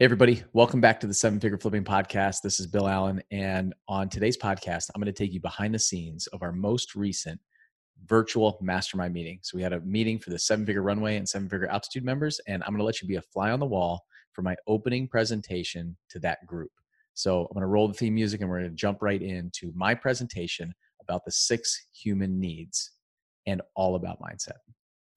Hey, everybody. Welcome back to the Seven Figure Flipping Podcast. This is Bill Allen. And on today's podcast, I'm going to take you behind the scenes of our most recent virtual mastermind meeting. So, we had a meeting for the Seven Figure Runway and Seven Figure Altitude members. And I'm going to let you be a fly on the wall for my opening presentation to that group. So, I'm going to roll the theme music and we're going to jump right into my presentation about the six human needs and all about mindset.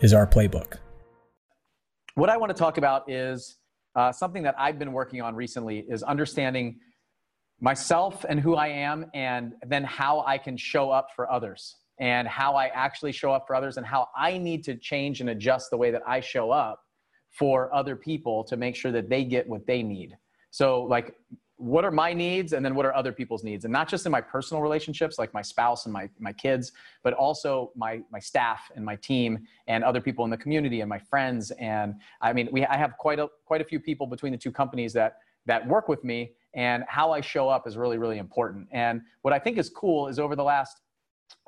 is our playbook. What I want to talk about is uh, something that I've been working on recently is understanding myself and who I am, and then how I can show up for others, and how I actually show up for others, and how I need to change and adjust the way that I show up for other people to make sure that they get what they need. So, like, what are my needs and then what are other people's needs and not just in my personal relationships like my spouse and my, my kids but also my, my staff and my team and other people in the community and my friends. And i mean we, i have quite a quite a few people between the two companies that that work with me and how i show up is really really important. And what i think is cool is over the last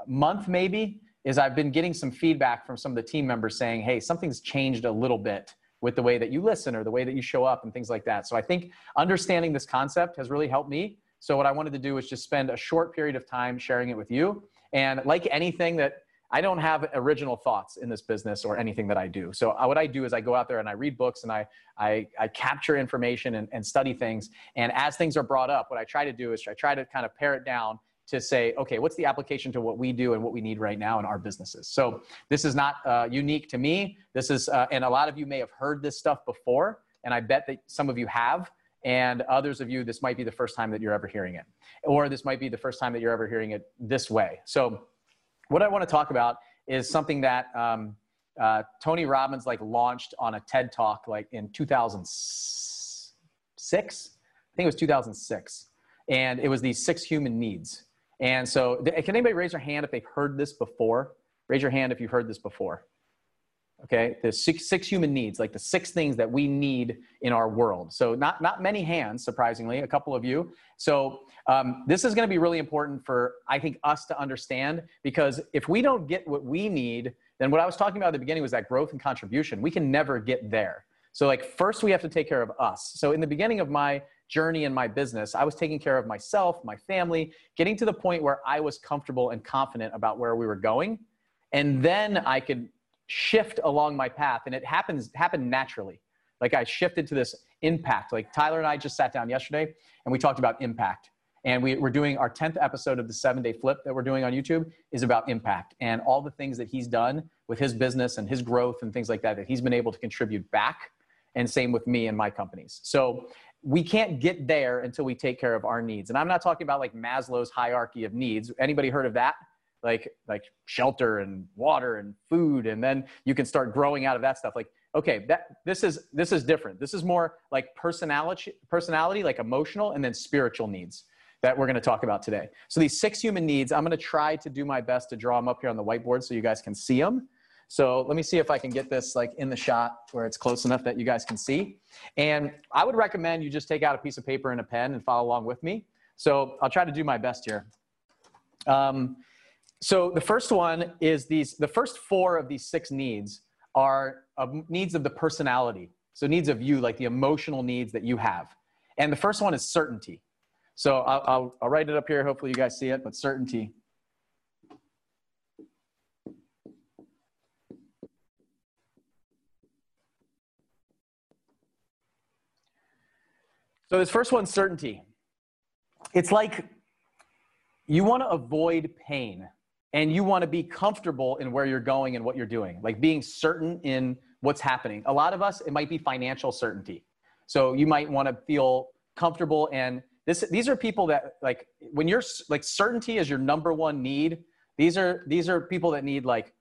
month maybe is i've been getting some feedback from some of the team members saying hey something's changed a little bit with the way that you listen or the way that you show up and things like that. So I think understanding this concept has really helped me. So what I wanted to do was just spend a short period of time sharing it with you. And like anything that I don't have original thoughts in this business or anything that I do. So uh, what I do is I go out there and I read books and I, I, I capture information and, and study things. And as things are brought up, what I try to do is I try to kind of pare it down to say, okay, what's the application to what we do and what we need right now in our businesses? So this is not uh, unique to me. This is, uh, and a lot of you may have heard this stuff before, and I bet that some of you have, and others of you, this might be the first time that you're ever hearing it, or this might be the first time that you're ever hearing it this way. So what I want to talk about is something that um, uh, Tony Robbins like launched on a TED Talk like in 2006. I think it was 2006, and it was these six human needs. And so, can anybody raise their hand if they've heard this before? Raise your hand if you've heard this before. Okay, the six, six human needs, like the six things that we need in our world. So, not, not many hands, surprisingly, a couple of you. So, um, this is going to be really important for, I think, us to understand because if we don't get what we need, then what I was talking about at the beginning was that growth and contribution. We can never get there. So, like, first we have to take care of us. So, in the beginning of my journey in my business, I was taking care of myself, my family, getting to the point where I was comfortable and confident about where we were going. And then I could shift along my path. And it happens happened naturally. Like I shifted to this impact. Like Tyler and I just sat down yesterday and we talked about impact. And we, we're doing our 10th episode of the seven day flip that we're doing on YouTube is about impact and all the things that he's done with his business and his growth and things like that, that he's been able to contribute back. And same with me and my companies. So we can't get there until we take care of our needs. And I'm not talking about like Maslow's hierarchy of needs. Anybody heard of that? Like like shelter and water and food and then you can start growing out of that stuff. Like okay, that this is this is different. This is more like personality personality like emotional and then spiritual needs that we're going to talk about today. So these six human needs, I'm going to try to do my best to draw them up here on the whiteboard so you guys can see them. So let me see if I can get this like in the shot where it's close enough that you guys can see. And I would recommend you just take out a piece of paper and a pen and follow along with me. So I'll try to do my best here. Um, so the first one is these, the first four of these six needs are needs of the personality. So needs of you, like the emotional needs that you have. And the first one is certainty. So I'll, I'll, I'll write it up here. Hopefully you guys see it, but certainty. So this first one's certainty. It's like you want to avoid pain and you want to be comfortable in where you're going and what you're doing, like being certain in what's happening. A lot of us, it might be financial certainty. So you might want to feel comfortable and this, these are people that like when you're like certainty is your number one need. These are these are people that need like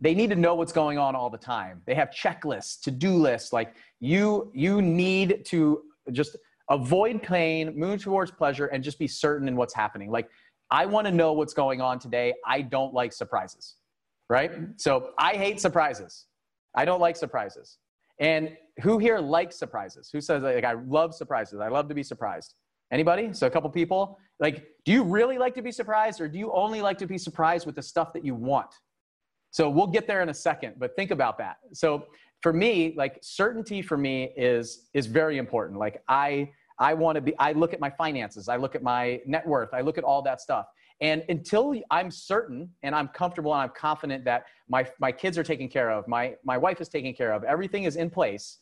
they need to know what's going on all the time. They have checklists, to-do lists. Like you you need to just avoid pain, move towards pleasure, and just be certain in what's happening. Like, I want to know what's going on today. I don't like surprises, right? So I hate surprises. I don't like surprises. And who here likes surprises? Who says like I love surprises? I love to be surprised. Anybody? So a couple people. Like, do you really like to be surprised, or do you only like to be surprised with the stuff that you want? So we'll get there in a second, but think about that. So for me, like certainty for me is is very important. Like I I want to be I look at my finances, I look at my net worth, I look at all that stuff. And until I'm certain and I'm comfortable and I'm confident that my, my kids are taken care of, my, my wife is taken care of, everything is in place,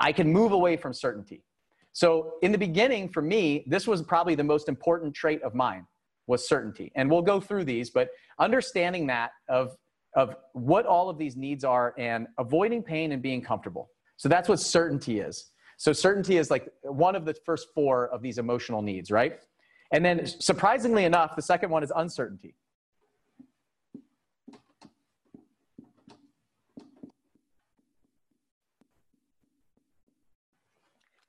I can move away from certainty. So in the beginning, for me, this was probably the most important trait of mine was certainty. And we'll go through these, but understanding that of, of what all of these needs are and avoiding pain and being comfortable. So that's what certainty is. So certainty is like one of the first four of these emotional needs, right? And then, surprisingly enough, the second one is uncertainty.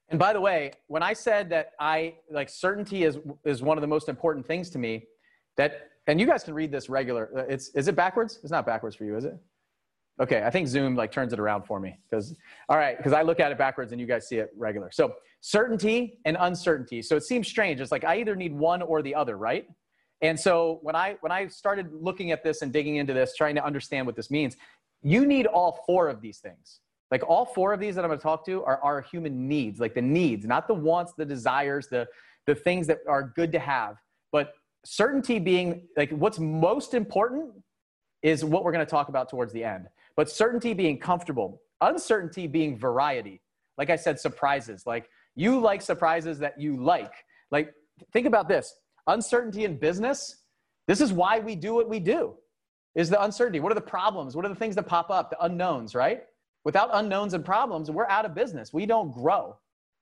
And by the way, when I said that I like certainty is is one of the most important things to me, that and you guys can read this regular. Uh, it's is it backwards? It's not backwards for you, is it? Okay, I think Zoom like turns it around for me because all right, because I look at it backwards and you guys see it regular. So certainty and uncertainty. So it seems strange. It's like I either need one or the other, right? And so when I when I started looking at this and digging into this, trying to understand what this means, you need all four of these things. Like all four of these that I'm going to talk to are our human needs, like the needs, not the wants, the desires, the the things that are good to have, but certainty being like what's most important is what we're going to talk about towards the end. But certainty being comfortable, uncertainty being variety. Like I said, surprises. Like you like surprises that you like. Like think about this uncertainty in business. This is why we do what we do, is the uncertainty. What are the problems? What are the things that pop up? The unknowns, right? Without unknowns and problems, we're out of business. We don't grow.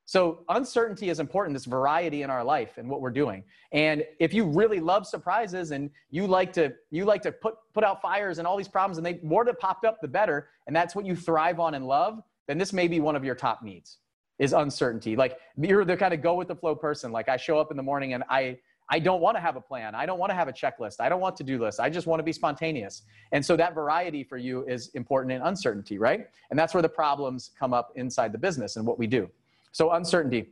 So uncertainty is important, this variety in our life and what we're doing. And if you really love surprises and you like to you like to put put out fires and all these problems and they more that popped up the better, and that's what you thrive on and love, then this may be one of your top needs is uncertainty. Like you're the kind of go with the flow person. Like I show up in the morning and I I don't want to have a plan. I don't want to have a checklist. I don't want to do lists. I just want to be spontaneous. And so that variety for you is important in uncertainty, right? And that's where the problems come up inside the business and what we do. So uncertainty.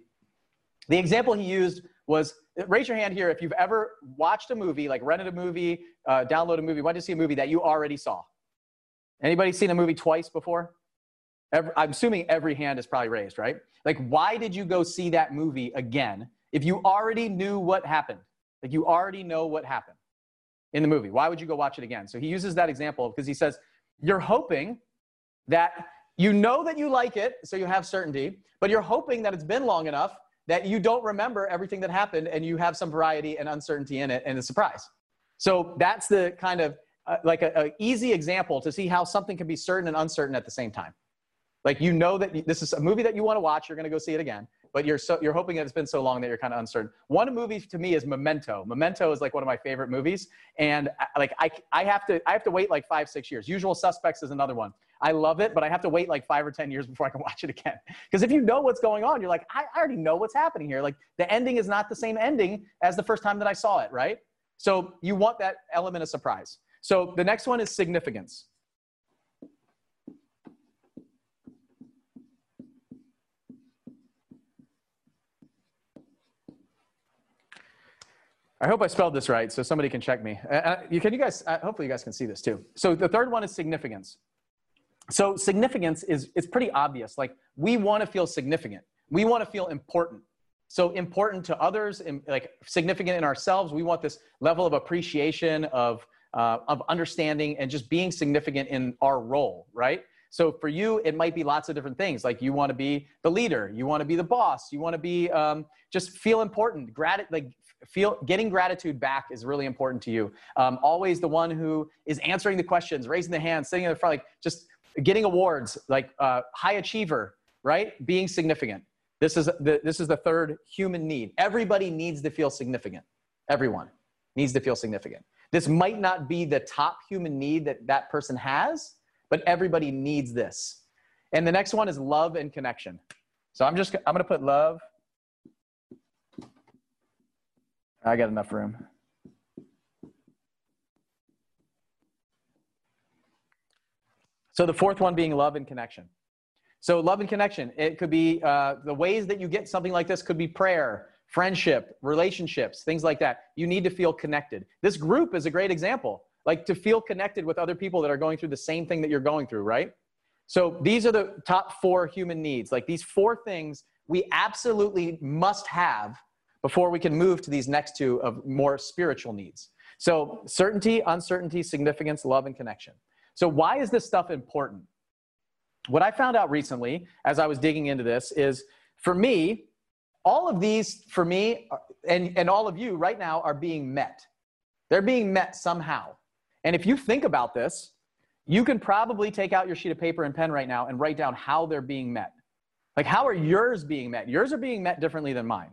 The example he used was raise your hand here if you've ever watched a movie, like rented a movie, uh, download a movie, went to see a movie that you already saw. Anybody seen a movie twice before? Every, I'm assuming every hand is probably raised, right? Like, why did you go see that movie again if you already knew what happened? Like, you already know what happened in the movie. Why would you go watch it again? So he uses that example because he says, You're hoping that you know that you like it, so you have certainty, but you're hoping that it's been long enough that you don't remember everything that happened and you have some variety and uncertainty in it and a surprise. So that's the kind of uh, like an easy example to see how something can be certain and uncertain at the same time. Like you know that this is a movie that you want to watch, you're going to go see it again, but you're so you're hoping that it's been so long that you're kind of uncertain. One movie to me is Memento. Memento is like one of my favorite movies, and I, like I I have to I have to wait like five six years. Usual Suspects is another one. I love it, but I have to wait like five or 10 years before I can watch it again. Because if you know what's going on, you're like, I, I already know what's happening here. Like the ending is not the same ending as the first time that I saw it, right? So you want that element of surprise. So the next one is significance. I hope I spelled this right, so somebody can check me. Uh, uh you can you guys? Uh, hopefully, you guys can see this too. So the third one is significance. So significance is it's pretty obvious. Like we want to feel significant. We want to feel important. So important to others, and like significant in ourselves. We want this level of appreciation, of uh, of understanding, and just being significant in our role, right? So for you, it might be lots of different things. Like you want to be the leader, you want to be the boss, you want to be um, just feel important. Grat- like feel getting gratitude back is really important to you. Um, always the one who is answering the questions, raising the hand, sitting in the front, like just getting awards like uh, high achiever, right? Being significant. This is the, this is the third human need. Everybody needs to feel significant. Everyone needs to feel significant. This might not be the top human need that that person has, but everybody needs this. And the next one is love and connection. So I'm just I'm going to put love I got enough room. So the fourth one being love and connection. So love and connection. It could be uh, the ways that you get something like this could be prayer, friendship, relationships, things like that. You need to feel connected. This group is a great example. Like to feel connected with other people that are going through the same thing that you're going through, right? So these are the top four human needs. Like these four things we absolutely must have before we can move to these next two of more spiritual needs. So certainty, uncertainty, significance, love, and connection. So why is this stuff important? What I found out recently as I was digging into this is for me, all of these for me and, and all of you right now are being met. They're being met somehow. And if you think about this, you can probably take out your sheet of paper and pen right now and write down how they're being met. Like, how are yours being met? Yours are being met differently than mine.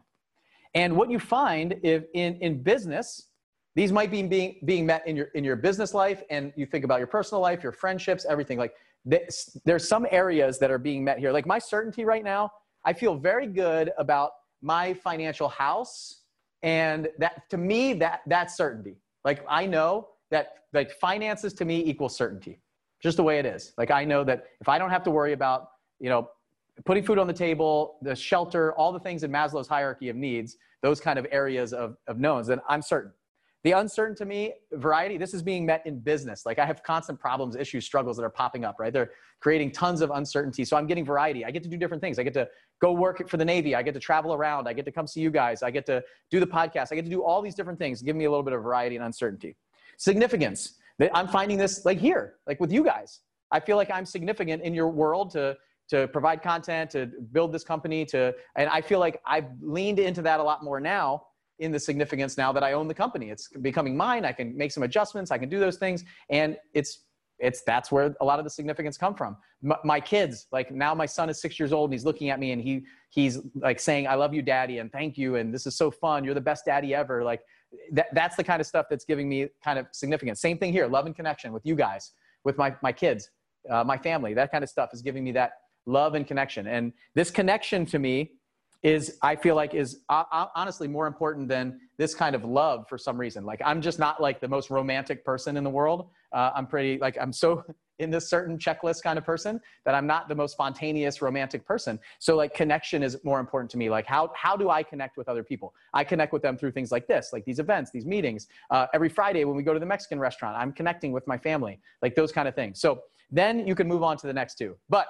And what you find if in, in business, these might be being, being met in your, in your business life, and you think about your personal life, your friendships, everything. Like, this, there's some areas that are being met here. Like, my certainty right now, I feel very good about my financial house. And that, to me, that, that's certainty. Like, I know that like finances to me equals certainty just the way it is. Like i know that if i don't have to worry about you know putting food on the table the shelter all the things in maslow's hierarchy of needs those kind of areas of, of knowns then i'm certain. The uncertain to me variety this is being met in business. Like i have constant problems issues struggles that are popping up right? They're creating tons of uncertainty. So i'm getting variety. I get to do different things. I get to go work for the navy. I get to travel around. I get to come see you guys. I get to do the podcast. I get to do all these different things give me a little bit of variety and uncertainty significance that I'm finding this like here, like with you guys. I feel like I'm significant in your world to to provide content, to build this company, to and I feel like I've leaned into that a lot more now in the significance now that I own the company. It's becoming mine. I can make some adjustments. I can do those things, and it's it's that's where a lot of the significance come from. My, my kids, like now, my son is six years old and he's looking at me and he he's like saying, "I love you, daddy," and "Thank you," and "This is so fun. You're the best daddy ever." Like that, that's the kind of stuff that's giving me kind of significance. Same thing here, love and connection with you guys, with my, my kids, uh, my family, that kind of stuff is giving me that love and connection. And this connection to me is, I feel like is uh, uh honestly more important than this kind of love for some reason. Like I'm just not like the most romantic person in the world. Uh, I'm pretty like, I'm so in this certain checklist kind of person that I'm not the most spontaneous romantic person. So like connection is more important to me. Like how, how do I connect with other people? I connect with them through things like this, like these events, these meetings. Uh, every Friday when we go to the Mexican restaurant, I'm connecting with my family, like those kind of things. So then you can move on to the next two. But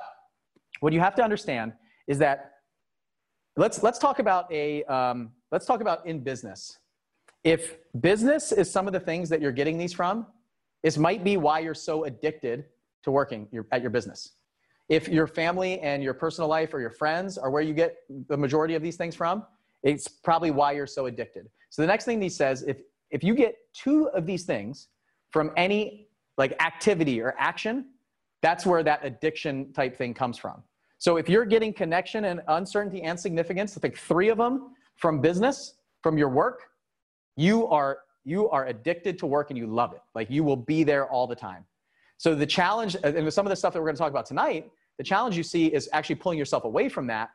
what you have to understand is that let's, let's talk about a, um, let's talk about in business. If business is some of the things that you're getting these from, this might be why you're so addicted to working your, at your business. If your family and your personal life or your friends are where you get the majority of these things from, it's probably why you're so addicted. So the next thing he says, if, if you get two of these things from any like activity or action, that's where that addiction type thing comes from. So if you're getting connection and uncertainty and significance, I think three of them from business, from your work, you are you are addicted to work and you love it. Like you will be there all the time. So the challenge, and some of the stuff that we're going to talk about tonight, the challenge you see is actually pulling yourself away from that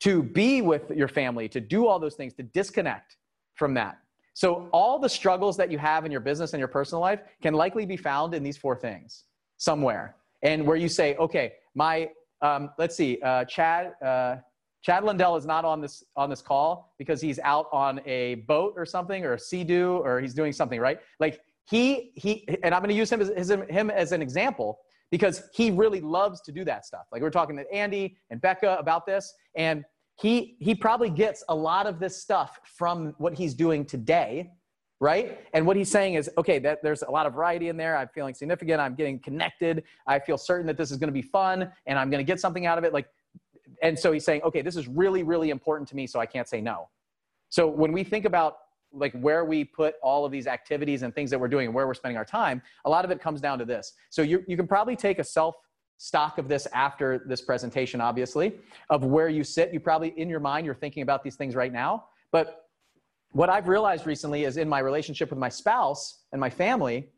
to be with your family, to do all those things, to disconnect from that. So all the struggles that you have in your business and your personal life can likely be found in these four things somewhere. And where you say, okay, my, um, let's see, uh, Chad, uh, Chad Lundell is not on this on this call because he's out on a boat or something or a sea-doo or he's doing something, right? Like he he and i'm going to use him as him as an example because he really loves to do that stuff. Like we're talking to andy and becca about this and he he probably gets a lot of this stuff from what he's doing today right? And what he's saying is okay that there's a lot of variety in there. I'm feeling significant. I'm getting connected. I feel certain that this is going to be fun and i'm going to get something out of it. Like and so he's saying okay this is really really important to me so i can't say no. So when we think about like where we put all of these activities and things that we're doing and where we're spending our time, a lot of it comes down to this. So you, you can probably take a self stock of this after this presentation, obviously, of where you sit. You probably, in your mind, you're thinking about these things right now. But what I've realized recently is in my relationship with my spouse and my family,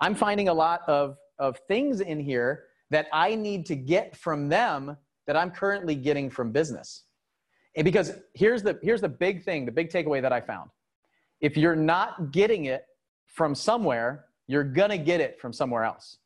I'm finding a lot of, of things in here that I need to get from them that I'm currently getting from business. And because here's the, here's the big thing, the big takeaway that I found if you're not getting it from somewhere, you're going to get it from somewhere else.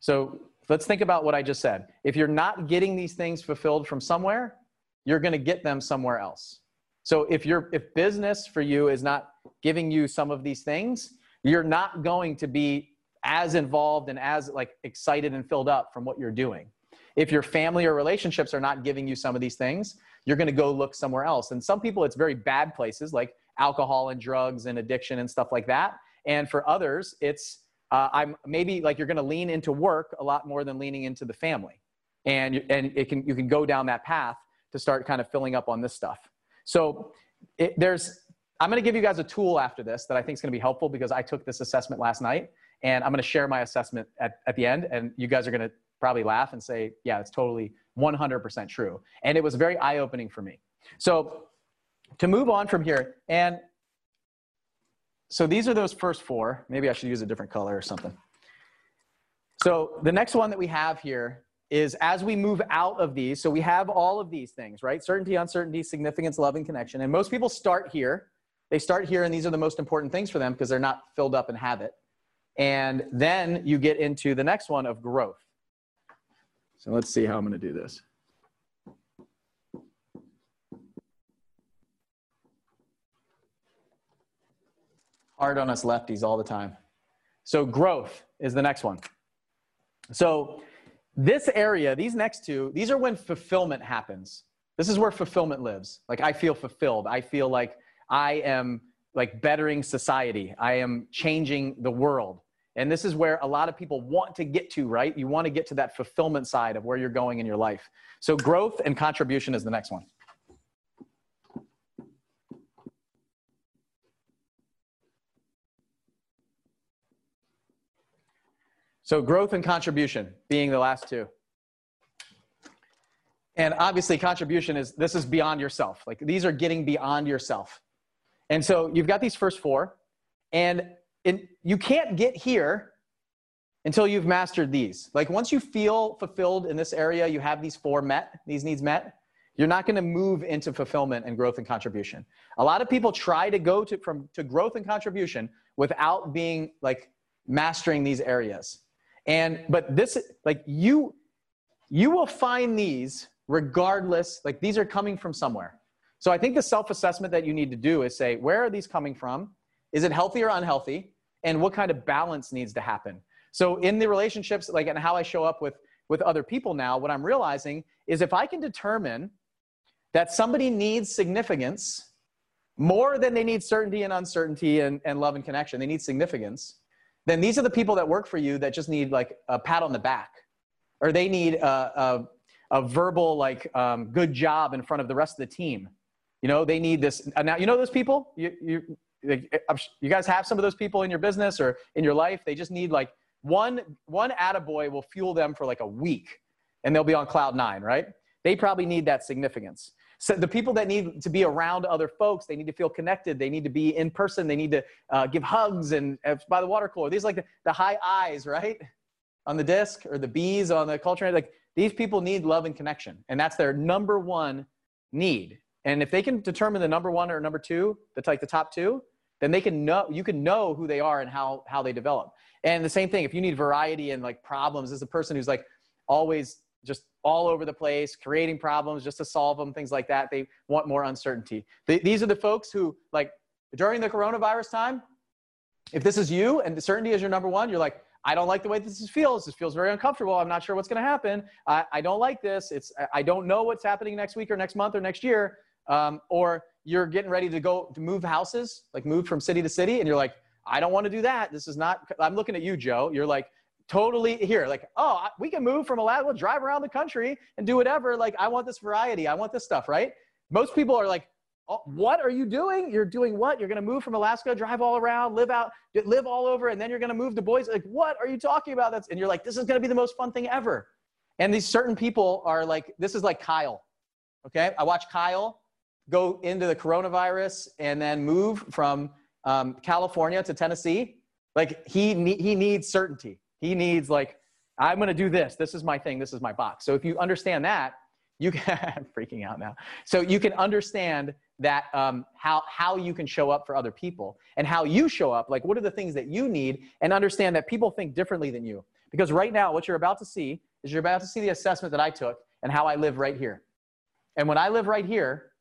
So let's think about what I just said. If you're not getting these things fulfilled from somewhere, you're going to get them somewhere else. So if you're if business for you is not giving you some of these things, you're not going to be as involved and as like excited and filled up from what you're doing. If your family or relationships are not giving you some of these things, you're going to go look somewhere else. And some people it's very bad places like alcohol and drugs and addiction and stuff like that. And for others, it's uh, I'm maybe like you're going to lean into work a lot more than leaning into the family, and and it can you can go down that path to start kind of filling up on this stuff. So it, there's I'm going to give you guys a tool after this that I think is going to be helpful because I took this assessment last night, and I'm going to share my assessment at, at the end, and you guys are going to probably laugh and say, yeah, it's totally 100% true. And it was very eye opening for me. So to move on from here, and so these are those first four. Maybe I should use a different color or something. So the next one that we have here is as we move out of these, so we have all of these things, right? Certainty, uncertainty, significance, love, and connection. And most people start here. They start here, and these are the most important things for them because they're not filled up in habit. And then you get into the next one of growth. So let's see how I'm going to do this. Hard on us lefties all the time. So growth is the next one. So this area, these next two, these are when fulfillment happens. This is where fulfillment lives. Like I feel fulfilled. I feel like I am like bettering society. I am changing the world. And this is where a lot of people want to get to, right? You want to get to that fulfillment side of where you're going in your life. So growth and contribution is the next one. So growth and contribution being the last two. And obviously contribution is this is beyond yourself. Like these are getting beyond yourself. And so you've got these first four and in, you can't get here until you've mastered these. Like once you feel fulfilled in this area, you have these four met, these needs met, you're not going to move into fulfillment and growth and contribution. A lot of people try to go to from to growth and contribution without being like mastering these areas. And but this like you you will find these regardless like these are coming from somewhere. So I think the self-assessment that you need to do is say where are these coming from? Is it healthy or unhealthy? And what kind of balance needs to happen? So in the relationships like and how I show up with with other people now, what I'm realizing is if I can determine that somebody needs significance more than they need certainty and uncertainty and, and love and connection, they need significance then these are the people that work for you that just need like a pat on the back. Or they need a, a, a verbal like um, good job in front of the rest of the team. You know they need this uh, now you know those people? You, you, you guys have some of those people in your business or in your life? They just need like one one attaboy will fuel them for like a week and they'll be on cloud nine right? They probably need that significance so the people that need to be around other folks, they need to feel connected. They need to be in person. They need to uh, give hugs and uh, by the water cooler. These like the, the high eyes, right? On the disc or the bees on the culture. Like these people need love and connection. And that's their number one need. And if they can determine the number one or number two, that's like the top two, then they can know, you can know who they are and how, how they develop. And the same thing, if you need variety and like problems as a person who's like always just all over the place, creating problems just to solve them, things like that. They want more uncertainty. These are the folks who, like, during the coronavirus time, if this is you and the certainty is your number one, you're like, I don't like the way this feels. This feels very uncomfortable. I'm not sure what's going to happen. I, I don't like this. It's I don't know what's happening next week or next month or next year. Um, or you're getting ready to go to move houses, like move from city to city, and you're like, I don't want to do that. This is not. I'm looking at you, Joe. You're like, totally here like oh we can move from alaska we'll drive around the country and do whatever like i want this variety i want this stuff right? Most people are like oh, what are you doing? You're doing what? You're going to move from alaska drive all around live out live all over and then you're going to move to boise like what are you talking about? That's and you're like this is going to be the most fun thing ever. And these certain people are like this is like kyle okay? I watch kyle go into the coronavirus and then move from um, california to tennessee. Like he he needs certainty he needs like, I'm going to do this. This is my thing. This is my box. So if you understand that, you can, I'm freaking out now. So you can understand that um, how how you can show up for other people and how you show up like what are the things that you need and understand that people think differently than you because right now what you're about to see is you're about to see the assessment that i took and how i live right here and when i live right here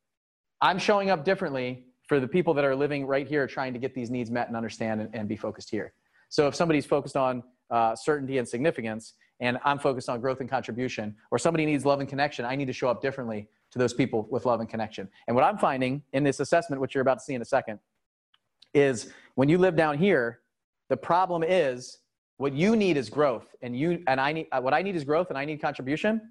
i'm showing up differently for the people that are living right here trying to get these needs met and understand and, and be focused here so if somebody's focused on uh, certainty and significance and i'm focused on growth and contribution or somebody needs love and connection i need to show up differently to those people with love and connection. And what I'm finding in this assessment, which you're about to see in a second, is when you live down here, the problem is what you need is growth, and you and I need what I need is growth, and I need contribution.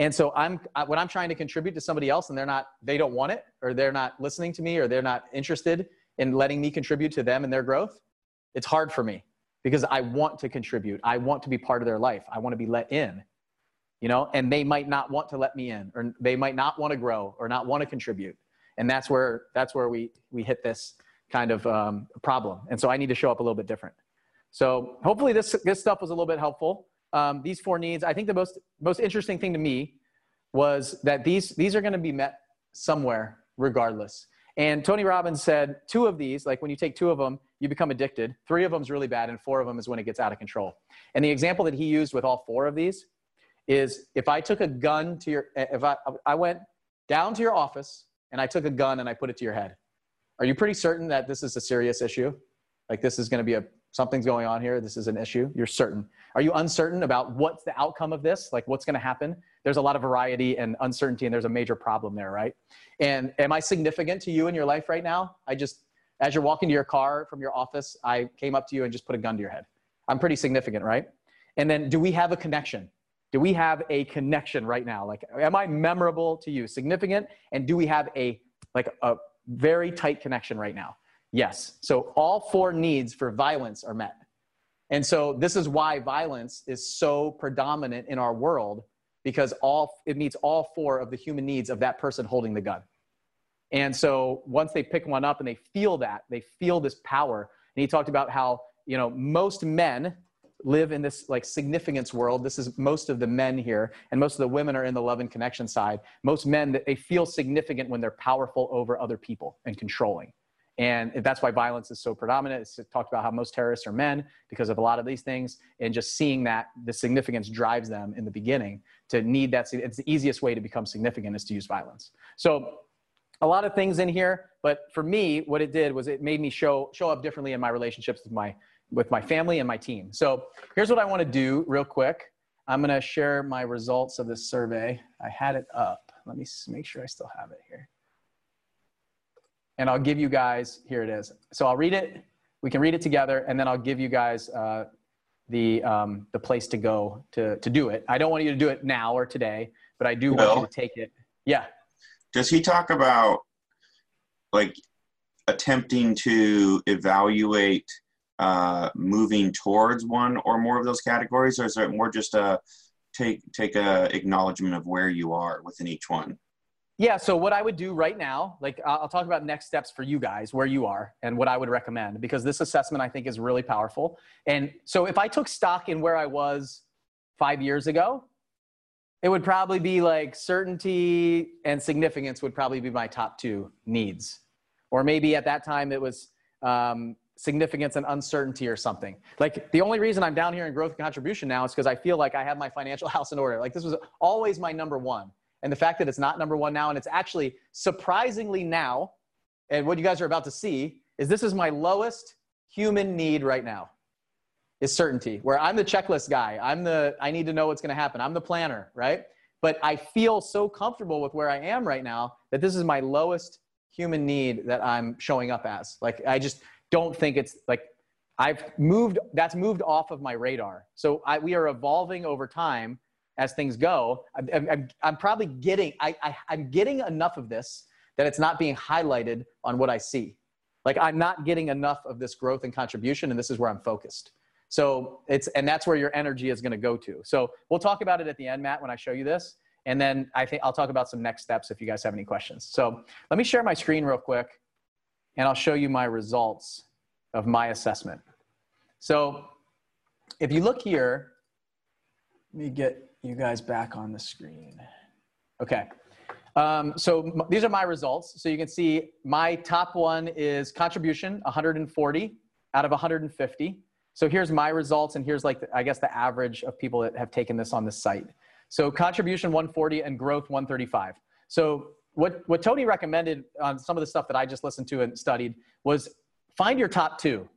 And so I'm when I'm trying to contribute to somebody else, and they're not, they don't want it, or they're not listening to me, or they're not interested in letting me contribute to them and their growth. It's hard for me because I want to contribute. I want to be part of their life. I want to be let in you know, and they might not want to let me in, or they might not want to grow, or not want to contribute, and that's where that's where we we hit this kind of um, problem. And so I need to show up a little bit different. So hopefully this this stuff was a little bit helpful. Um, these four needs. I think the most most interesting thing to me was that these these are going to be met somewhere regardless. And Tony Robbins said two of these, like when you take two of them, you become addicted. Three of them is really bad, and four of them is when it gets out of control. And the example that he used with all four of these is if I took a gun to your, if I, I went down to your office and I took a gun and I put it to your head, are you pretty certain that this is a serious issue? Like this is going to be a, something's going on here. This is an issue. You're certain. Are you uncertain about what's the outcome of this? Like what's going to happen? There's a lot of variety and uncertainty and there's a major problem there, right? And am I significant to you in your life right now? I just, as you're walking to your car from your office, I came up to you and just put a gun to your head. I'm pretty significant, right? And then do we have a connection? do we have a connection right now? Like am i memorable to you? Significant? And do we have a like a very tight connection right now? Yes. So all four needs for violence are met. And so this is why violence is so predominant in our world because all it meets all four of the human needs of that person holding the gun and so once they pick one up and they feel that they feel this power. And he talked about how you know most men live in this like significance world. This is most of the men here and most of the women are in the love and connection side. Most men they feel significant when they're powerful over other people and controlling. And that's why violence is so predominant. It's talked about how most terrorists are men because of a lot of these things. And just seeing that the significance drives them in the beginning to need that it's the easiest way to become significant is to use violence. So a lot of things in here but for me what it did was it made me show show up differently in my relationships with my with my family and my team. So here's what I want to do real quick. I'm going to share my results of this survey. I had it up. Let me make sure I still have it here. And I'll give you guys, here it is. So I'll read it. We can read it together and then I'll give you guys uh, the, um, the place to go to, to do it. I don't want you to do it now or today, but I do want you to take it. Yeah. Does he talk about like attempting to evaluate uh, moving towards one or more of those categories, or is it more just a take take a acknowledgement of where you are within each one? Yeah. So what I would do right now, like I'll talk about next steps for you guys, where you are, and what I would recommend, because this assessment I think is really powerful. And so if I took stock in where I was five years ago, it would probably be like certainty and significance would probably be my top two needs, or maybe at that time it was um, significance and uncertainty or something. Like the only reason I'm down here in growth and contribution now is because I feel like I have my financial house in order. Like this was always my number one. And the fact that it's not number one now, and it's actually surprisingly now, and what you guys are about to see is this is my lowest human need right now is certainty where i'm the checklist guy i'm the i need to know what's going to happen i'm the planner right but i feel so comfortable with where i am right now that this is my lowest human need that i'm showing up as like i just don't think it's like I've moved, that's moved off of my radar. So I, we are evolving over time as things go. I'm, I'm, I'm probably getting, I, I, I'm getting enough of this that it's not being highlighted on what I see. Like I'm not getting enough of this growth and contribution, and this is where I'm focused. So it's, and that's where your energy is going to go to. So we'll talk about it at the end, Matt, when I show you this. And then I think I'll talk about some next steps if you guys have any questions. So let me share my screen real quick and I'll show you my results of my assessment. So if you look here, let me get you guys back on the screen. Okay. Um, so these are my results. So you can see my top one is contribution, 140 out of 150. So here's my results, and here's like I guess the average of people that have taken this on the site. So contribution 140 and growth 135. So what what Tony recommended on some of the stuff that I just listened to and studied was find your top two.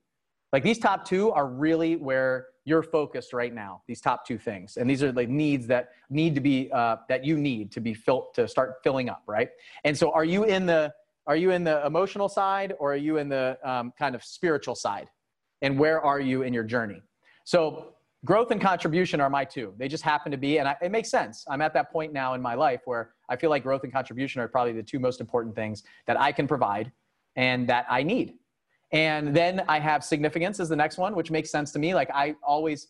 Like these top two are really where you're focused right now. These top two things, and these are the needs that need to be uh, that you need to be filled to start filling up, right? And so, are you in the are you in the emotional side or are you in the um, kind of spiritual side? And where are you in your journey? So growth and contribution are my two. They just happen to be, and I, it makes sense. I'm at that point now in my life where I feel like growth and contribution are probably the two most important things that I can provide and that I need. And then I have significance as the next one, which makes sense to me. Like I always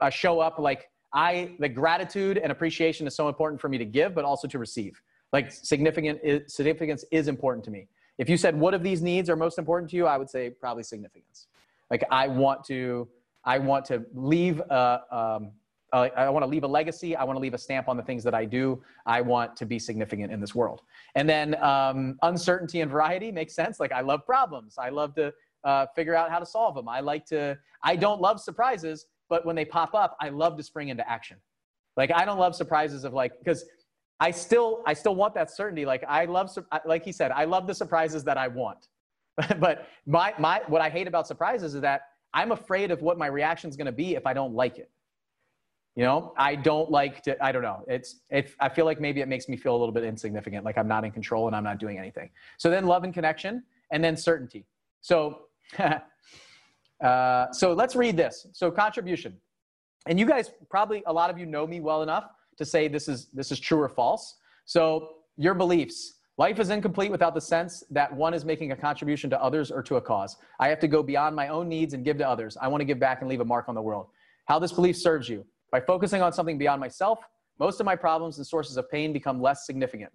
uh, show up like I, the gratitude and appreciation is so important for me to give, but also to receive. Like significant is, significance is important to me. If you said, what of these needs are most important to you? I would say probably significance. Like I want to, I want to leave a, um, uh, I want to leave a legacy. I want to leave a stamp on the things that I do. I want to be significant in this world. And then um, uncertainty and variety makes sense. Like I love problems. I love to uh, figure out how to solve them. I like to. I don't love surprises, but when they pop up, I love to spring into action. Like I don't love surprises of like because I still I still want that certainty. Like I love like he said, I love the surprises that I want. but my my what I hate about surprises is that I'm afraid of what my reaction is going to be if I don't like it. You know, I don't like to, I don't know. It's, if I feel like maybe it makes me feel a little bit insignificant, like I'm not in control and I'm not doing anything. So then love and connection and then certainty. So, uh, so let's read this. So contribution. And you guys probably, a lot of you know me well enough to say this is, this is true or false. So your beliefs. Life is incomplete without the sense that one is making a contribution to others or to a cause. I have to go beyond my own needs and give to others. I want to give back and leave a mark on the world. How this belief serves you. By focusing on something beyond myself, most of my problems and sources of pain become less significant.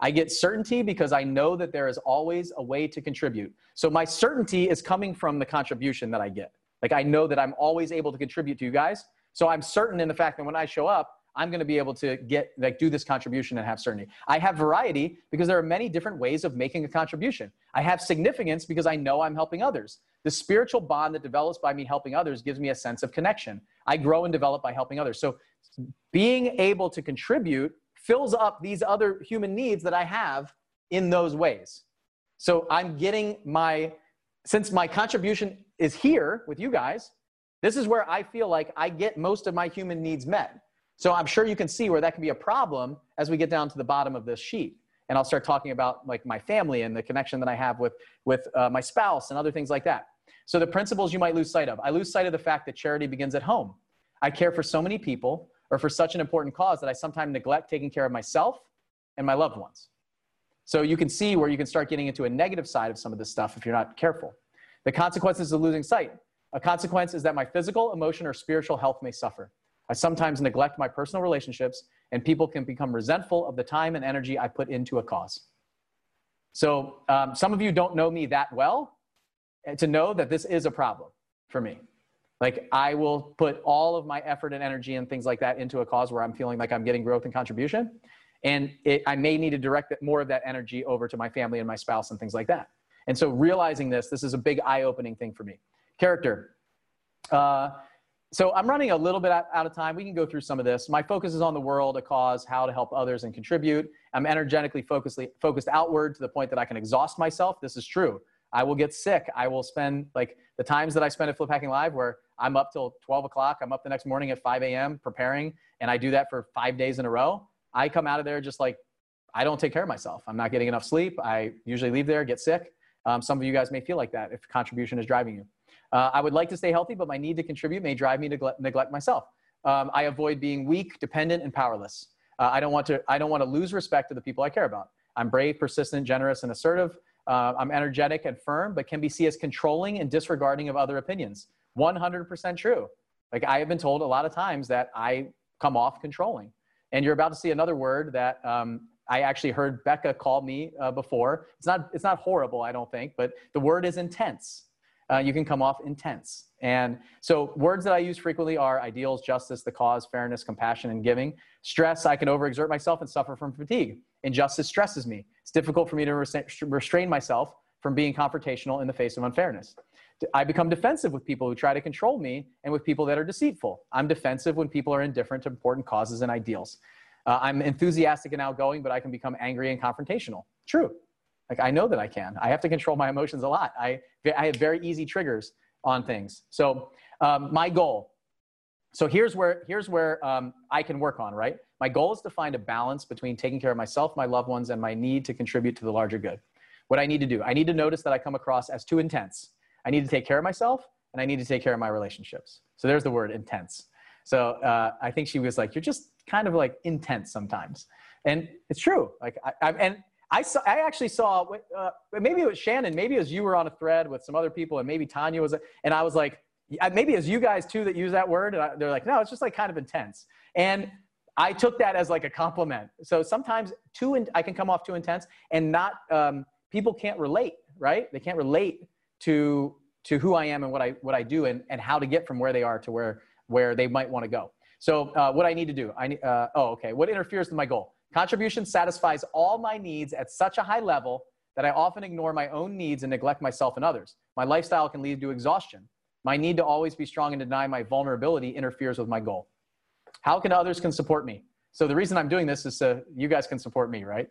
I get certainty because I know that there is always a way to contribute. So my certainty is coming from the contribution that I get. Like I know that I'm always able to contribute to you guys. So I'm certain in the fact that when I show up, I'm going to be able to get like do this contribution and have certainty. I have variety because there are many different ways of making a contribution. I have significance because I know I'm helping others. The spiritual bond that develops by me helping others gives me a sense of connection. I grow and develop by helping others. So being able to contribute fills up these other human needs that I have in those ways. So I'm getting my, since my contribution is here with you guys, this is where I feel like I get most of my human needs met. So I'm sure you can see where that can be a problem as we get down to the bottom of this sheet. And I'll start talking about like my family and the connection that I have with, with uh, my spouse and other things like that. So the principles you might lose sight of. I lose sight of the fact that charity begins at home. I care for so many people or for such an important cause that I sometimes neglect taking care of myself and my loved ones. So you can see where you can start getting into a negative side of some of this stuff if you're not careful. The consequences of losing sight. A consequence is that my physical, emotion, or spiritual health may suffer. I sometimes neglect my personal relationships, and people can become resentful of the time and energy I put into a cause. So, um, some of you don't know me that well to know that this is a problem for me. Like I will put all of my effort and energy and things like that into a cause where I'm feeling like I'm getting growth and contribution. And it, I may need to direct more of that energy over to my family and my spouse and things like that. And so realizing this, this is a big eye-opening thing for me. Character. Uh, so I'm running a little bit out, of time. We can go through some of this. My focus is on the world, a cause, how to help others and contribute. I'm energetically focused, focused outward to the point that I can exhaust myself. This is true. I will get sick. I will spend like the times that I spend at Flip Hacking Live where I'm up till 12 o'clock. I'm up the next morning at 5 a.m. preparing, and I do that for five days in a row. I come out of there just like I don't take care of myself. I'm not getting enough sleep. I usually leave there, get sick. Um, some of you guys may feel like that if contribution is driving you. Uh, I would like to stay healthy, but my need to contribute may drive me to neglect, myself. Um, I avoid being weak, dependent, and powerless. Uh, I don't want to. I don't want to lose respect to the people I care about. I'm brave, persistent, generous, and assertive. Uh, I'm energetic and firm, but can be seen as controlling and disregarding of other opinions. 100% true. Like I have been told a lot of times that I come off controlling. And you're about to see another word that um, I actually heard Becca call me uh, before. It's not, it's not horrible, I don't think, but the word is intense. Uh, you can come off intense. And so words that I use frequently are ideals, justice, the cause, fairness, compassion, and giving. Stress, I can overexert myself and suffer from fatigue. Injustice stresses me. It's difficult for me to restrain myself from being confrontational in the face of unfairness. I become defensive with people who try to control me and with people that are deceitful. I'm defensive when people are indifferent to important causes and ideals. Uh, I'm enthusiastic and outgoing, but I can become angry and confrontational. True. Like I know that I can. I have to control my emotions a lot. I, I have very easy triggers on things. So um, my goal. So here's where here's where um, I can work on. Right. My goal is to find a balance between taking care of myself, my loved ones, and my need to contribute to the larger good. What I need to do, I need to notice that I come across as too intense. I need to take care of myself, and I need to take care of my relationships. So there's the word intense. So uh, I think she was like, "You're just kind of like intense sometimes," and it's true. Like I, I and I saw, I actually saw, uh, maybe it was Shannon, maybe it was you were on a thread with some other people, and maybe Tanya was, and I was like, maybe it's you guys too that use that word, and I, they're like, no, it's just like kind of intense, and I took that as like a compliment. So sometimes too, in, I can come off too intense, and not um, people can't relate, right? They can't relate to to who I am and what I what I do, and and how to get from where they are to where where they might want to go. So uh, what I need to do, I uh, oh okay, what interferes with my goal? Contribution satisfies all my needs at such a high level that I often ignore my own needs and neglect myself and others. My lifestyle can lead to exhaustion. My need to always be strong and deny my vulnerability interferes with my goal. How can others can support me? So the reason I'm doing this is so you guys can support me, right?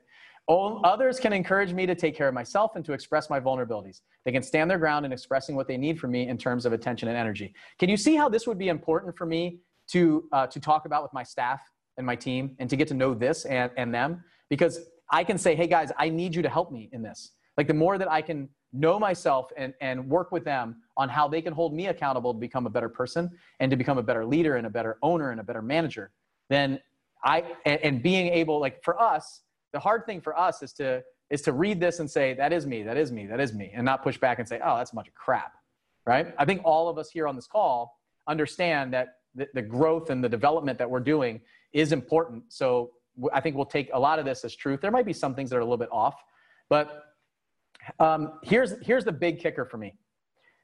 Others can encourage me to take care of myself and to express my vulnerabilities. They can stand their ground in expressing what they need from me in terms of attention and energy. Can you see how this would be important for me to, uh, to talk about with my staff and my team and to get to know this and, and them because I can say, hey guys, I need you to help me in this. Like the more that I can know myself and, and work with them on how they can hold me accountable to become a better person and to become a better leader and a better owner and a better manager, then I, and, and being able, like for us, the hard thing for us is to, is to read this and say, that is me, that is me, that is me, and not push back and say, oh, that's a bunch of crap, right? I think all of us here on this call understand that the, the growth and the development that we're doing is important. So I think we'll take a lot of this as truth. There might be some things that are a little bit off, but um, here's, here's the big kicker for me.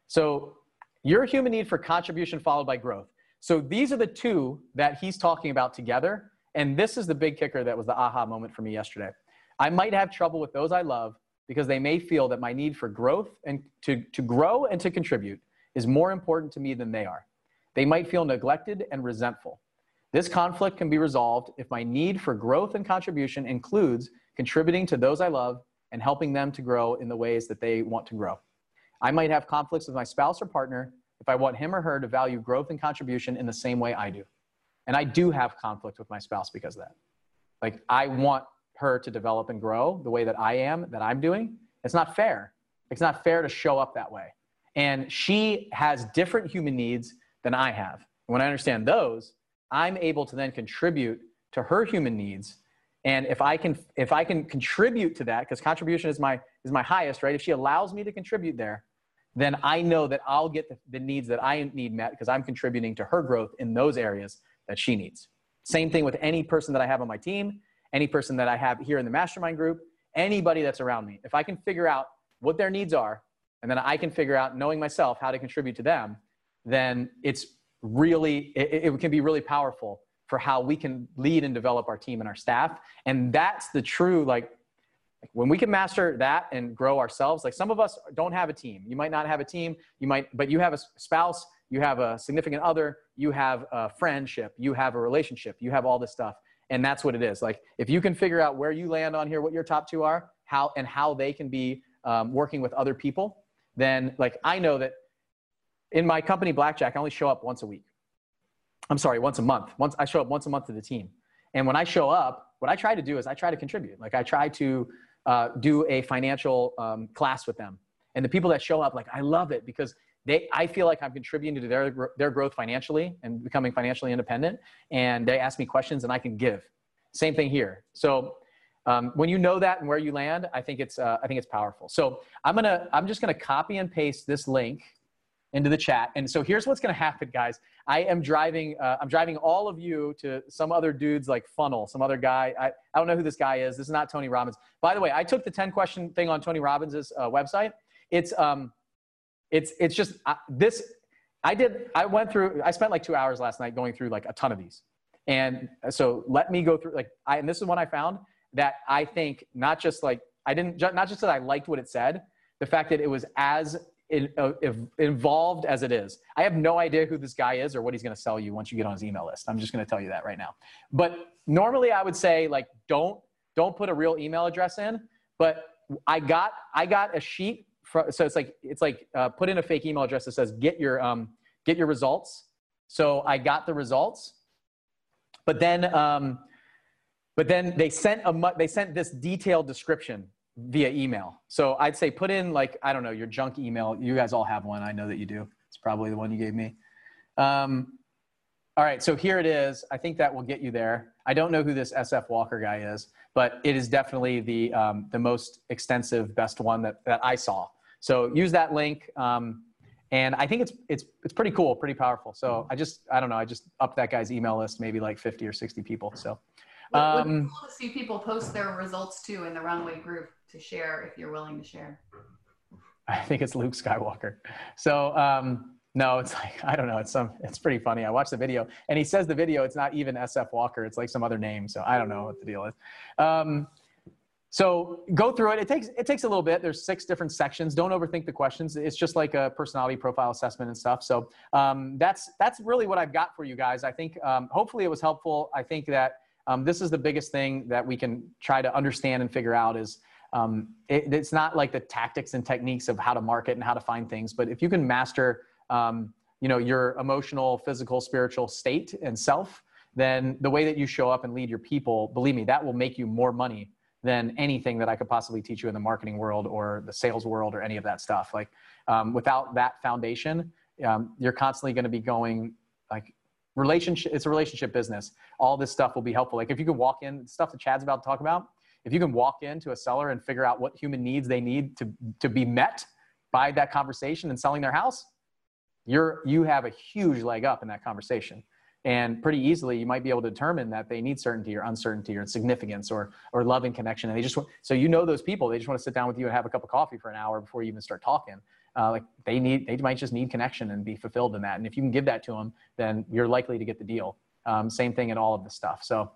So your human need for contribution followed by growth. So these are the two that he's talking about together. And this is the big kicker that was the aha moment for me yesterday. I might have trouble with those I love because they may feel that my need for growth and to, to grow and to contribute is more important to me than they are. They might feel neglected and resentful. This conflict can be resolved if my need for growth and contribution includes contributing to those I love and helping them to grow in the ways that they want to grow. I might have conflicts with my spouse or partner if I want him or her to value growth and contribution in the same way I do. And I do have conflict with my spouse because of that. Like, I want her to develop and grow the way that I am, that I'm doing. It's not fair. It's not fair to show up that way. And she has different human needs than I have. When I understand those, I'm able to then contribute to her human needs. And if I can, if I can contribute to that, because contribution is my, is my highest, right? If she allows me to contribute there, then I know that I'll get the, the needs that I need met because I'm contributing to her growth in those areas that she needs. Same thing with any person that I have on my team, any person that I have here in the mastermind group, anybody that's around me. If I can figure out what their needs are, and then I can figure out, knowing myself, how to contribute to them, then it's really, it, it can be really powerful for how we can lead and develop our team and our staff. And that's the true, like, when we can master that and grow ourselves, like some of us don't have a team. You might not have a team, you might, but you have a spouse, you have a significant other, you have a friendship, you have a relationship, you have all this stuff. And that's what it is. Like, if you can figure out where you land on here, what your top two are, how and how they can be um, working with other people, then like I know that in my company blackjack i only show up once a week. I'm sorry once a month. Once i show up once a month to the team. And when i show up what i try to do is i try to contribute. Like i try to uh, do a financial um, class with them. And the people that show up like i love it because they i feel like i'm contributing to their their growth financially and becoming financially independent. And they ask me questions and i can give. Same thing here. So um, when you know that and where you land i think it's uh, i think it's powerful. So i'm gonna i'm just gonna copy and paste this link into the chat. And so here's what's going to happen, guys. I am driving. Uh, I'm driving all of you to some other dude's like funnel. Some other guy. I, I don't know who this guy is. This is not Tony Robbins. By the way, I took the 10 question thing on Tony Robbins's uh, website. It's um, it's it's just uh, this. I did. I went through. I spent like two hours last night going through like a ton of these. And so let me go through like I and this is one I found that I think not just like I didn't not just that I liked what it said, the fact that it was as in, uh, involved as it is. I have no idea who this guy is or what he's going to sell you once you get on his email list. I'm just going to tell you that right now. But normally I would say like don't don't put a real email address in. But I got I got a sheet. For, so it's like it's like uh, put in a fake email address that says get your um, get your results. So I got the results, but then um, but then they sent a they sent this detailed description via email. So I'd say put in like I don't know your junk email. You guys all have one. I know that you do. It's probably the one you gave me. Um, all right, so here it is. I think that will get you there. I don't know who this SF Walker guy is, but it is definitely the um, the most extensive, best one that that I saw. So use that link, um, and I think it's it's it's pretty cool, pretty powerful. So I just I don't know. I just upped that guy's email list, maybe like 50 or 60 people. So. Um, would cool to see people post their results too in the runway group to share if you're willing to share. I think it's Luke Skywalker. So um, no, it's like I don't know. It's some. It's pretty funny. I watched the video, and he says the video. It's not even SF Walker. It's like some other name. So I don't know what the deal is. Um, so go through it. It takes it takes a little bit. There's six different sections. Don't overthink the questions. It's just like a personality profile assessment and stuff. So um, that's that's really what I've got for you guys. I think um, hopefully it was helpful. I think that um, this is the biggest thing that we can try to understand and figure out is um, it, it's not like the tactics and techniques of how to market and how to find things, but if you can master, um, you know, your emotional, physical, spiritual state and self, then the way that you show up and lead your people, believe me, that will make you more money than anything that I could possibly teach you in the marketing world or the sales world or any of that stuff. Like um, without that foundation, um, you're constantly going to be going like relationship. It's a relationship business. All this stuff will be helpful. Like if you can walk in, stuff that Chad's about to talk about, if you can walk into a seller and figure out what human needs they need to, to be met by that conversation and selling their house, you're, you have a huge leg up in that conversation. And pretty easily, you might be able to determine that they need certainty or uncertainty or significance or, or love and connection. And they just want, so you know those people, they just want to sit down with you and have a cup of coffee for an hour before you even start talking. Uh, like they need, they might just need connection and be fulfilled in that. And if you can give that to them, then you're likely to get the deal. Um, same thing in all of this stuff. So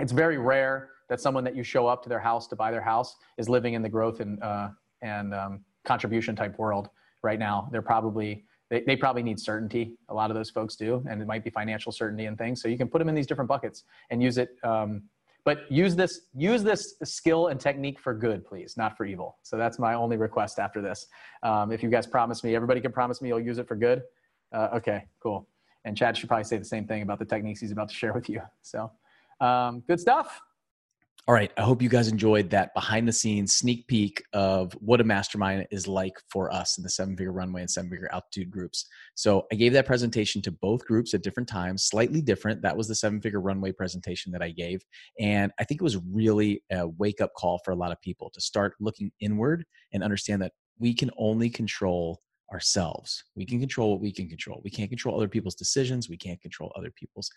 it's very rare that someone that you show up to their house to buy their house is living in the growth and uh, and um, contribution type world right now. They're probably they, they probably need certainty. A lot of those folks do, and it might be financial certainty and things. So you can put them in these different buckets and use it. Um, but use this use this skill and technique for good, please, not for evil. So that's my only request after this. Um, if you guys promise me, everybody can promise me you'll use it for good. Uh, okay, cool. And Chad should probably say the same thing about the techniques he's about to share with you. So um, good stuff. All right. I hope you guys enjoyed that behind the scenes sneak peek of what a mastermind is like for us in the seven figure runway and seven figure altitude groups. So I gave that presentation to both groups at different times, slightly different. That was the seven figure runway presentation that I gave. And I think it was really a wake up call for a lot of people to start looking inward and understand that we can only control ourselves. We can control what we can control. We can't control other people's decisions. We can't control other people's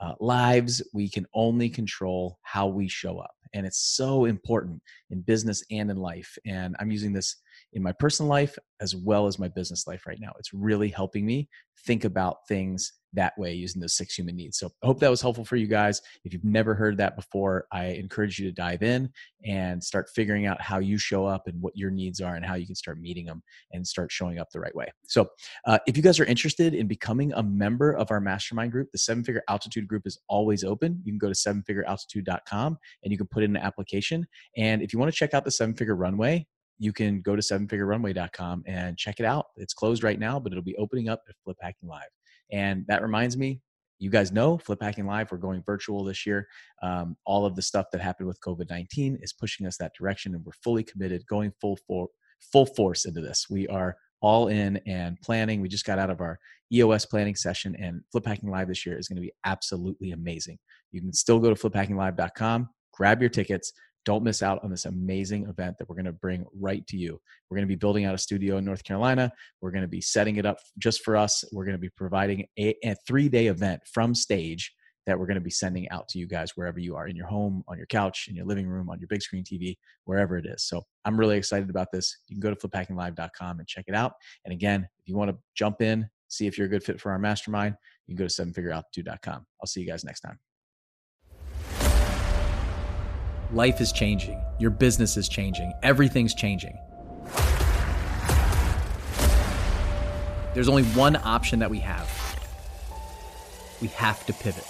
uh, lives. We can only control how we show up. And it's so important in business and in life. And I'm using this in my personal life as well as my business life right now. It's really helping me think about things that way using those six human needs. So I hope that was helpful for you guys. If you've never heard that before, I encourage you to dive in and start figuring out how you show up and what your needs are and how you can start meeting them and start showing up the right way. So uh, if you guys are interested in becoming a member of our mastermind group, the seven figure altitude group is always open. You can go to sevenfigurealtitude.com and you can put in an application. And if you want to check out the seven figure runway, you can go to sevenfigurerunway.com and check it out. It's closed right now, but it'll be opening up at Flip Hacking Live. And that reminds me, you guys know Flip Hacking Live, we're going virtual this year. Um, all of the stuff that happened with COVID 19 is pushing us that direction, and we're fully committed, going full, for, full force into this. We are all in and planning. We just got out of our EOS planning session, and Flip Hacking Live this year is going to be absolutely amazing. You can still go to fliphackinglive.com, grab your tickets, don't miss out on this amazing event that we're going to bring right to you. We're going to be building out a studio in North Carolina. We're going to be setting it up just for us. We're going to be providing a, a three day event from stage that we're going to be sending out to you guys wherever you are in your home, on your couch, in your living room, on your big screen TV, wherever it is. So I'm really excited about this. You can go to fliphackinglive.com and check it out. And again, if you want to jump in, see if you're a good fit for our mastermind, you can go to sevenfigurealtitude.com. I'll see you guys next time. Life is changing, your business is changing, everything's changing. There's only one option that we have. We have to pivot.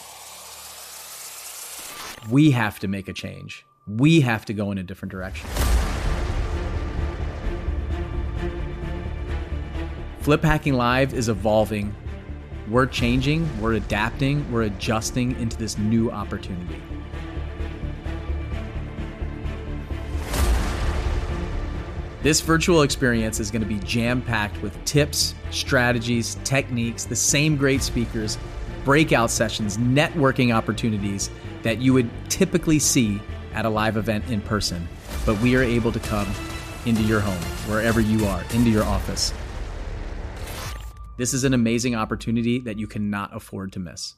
We have to make a change. We have to go in a different direction. Flip Hacking Live is evolving. We're changing, we're adapting, we're adjusting into this new opportunity. This virtual experience is going to be jam packed with tips, strategies, techniques, the same great speakers, breakout sessions, networking opportunities that you would typically see at a live event in person. But we are able to come into your home, wherever you are, into your office. This is an amazing opportunity that you cannot afford to miss.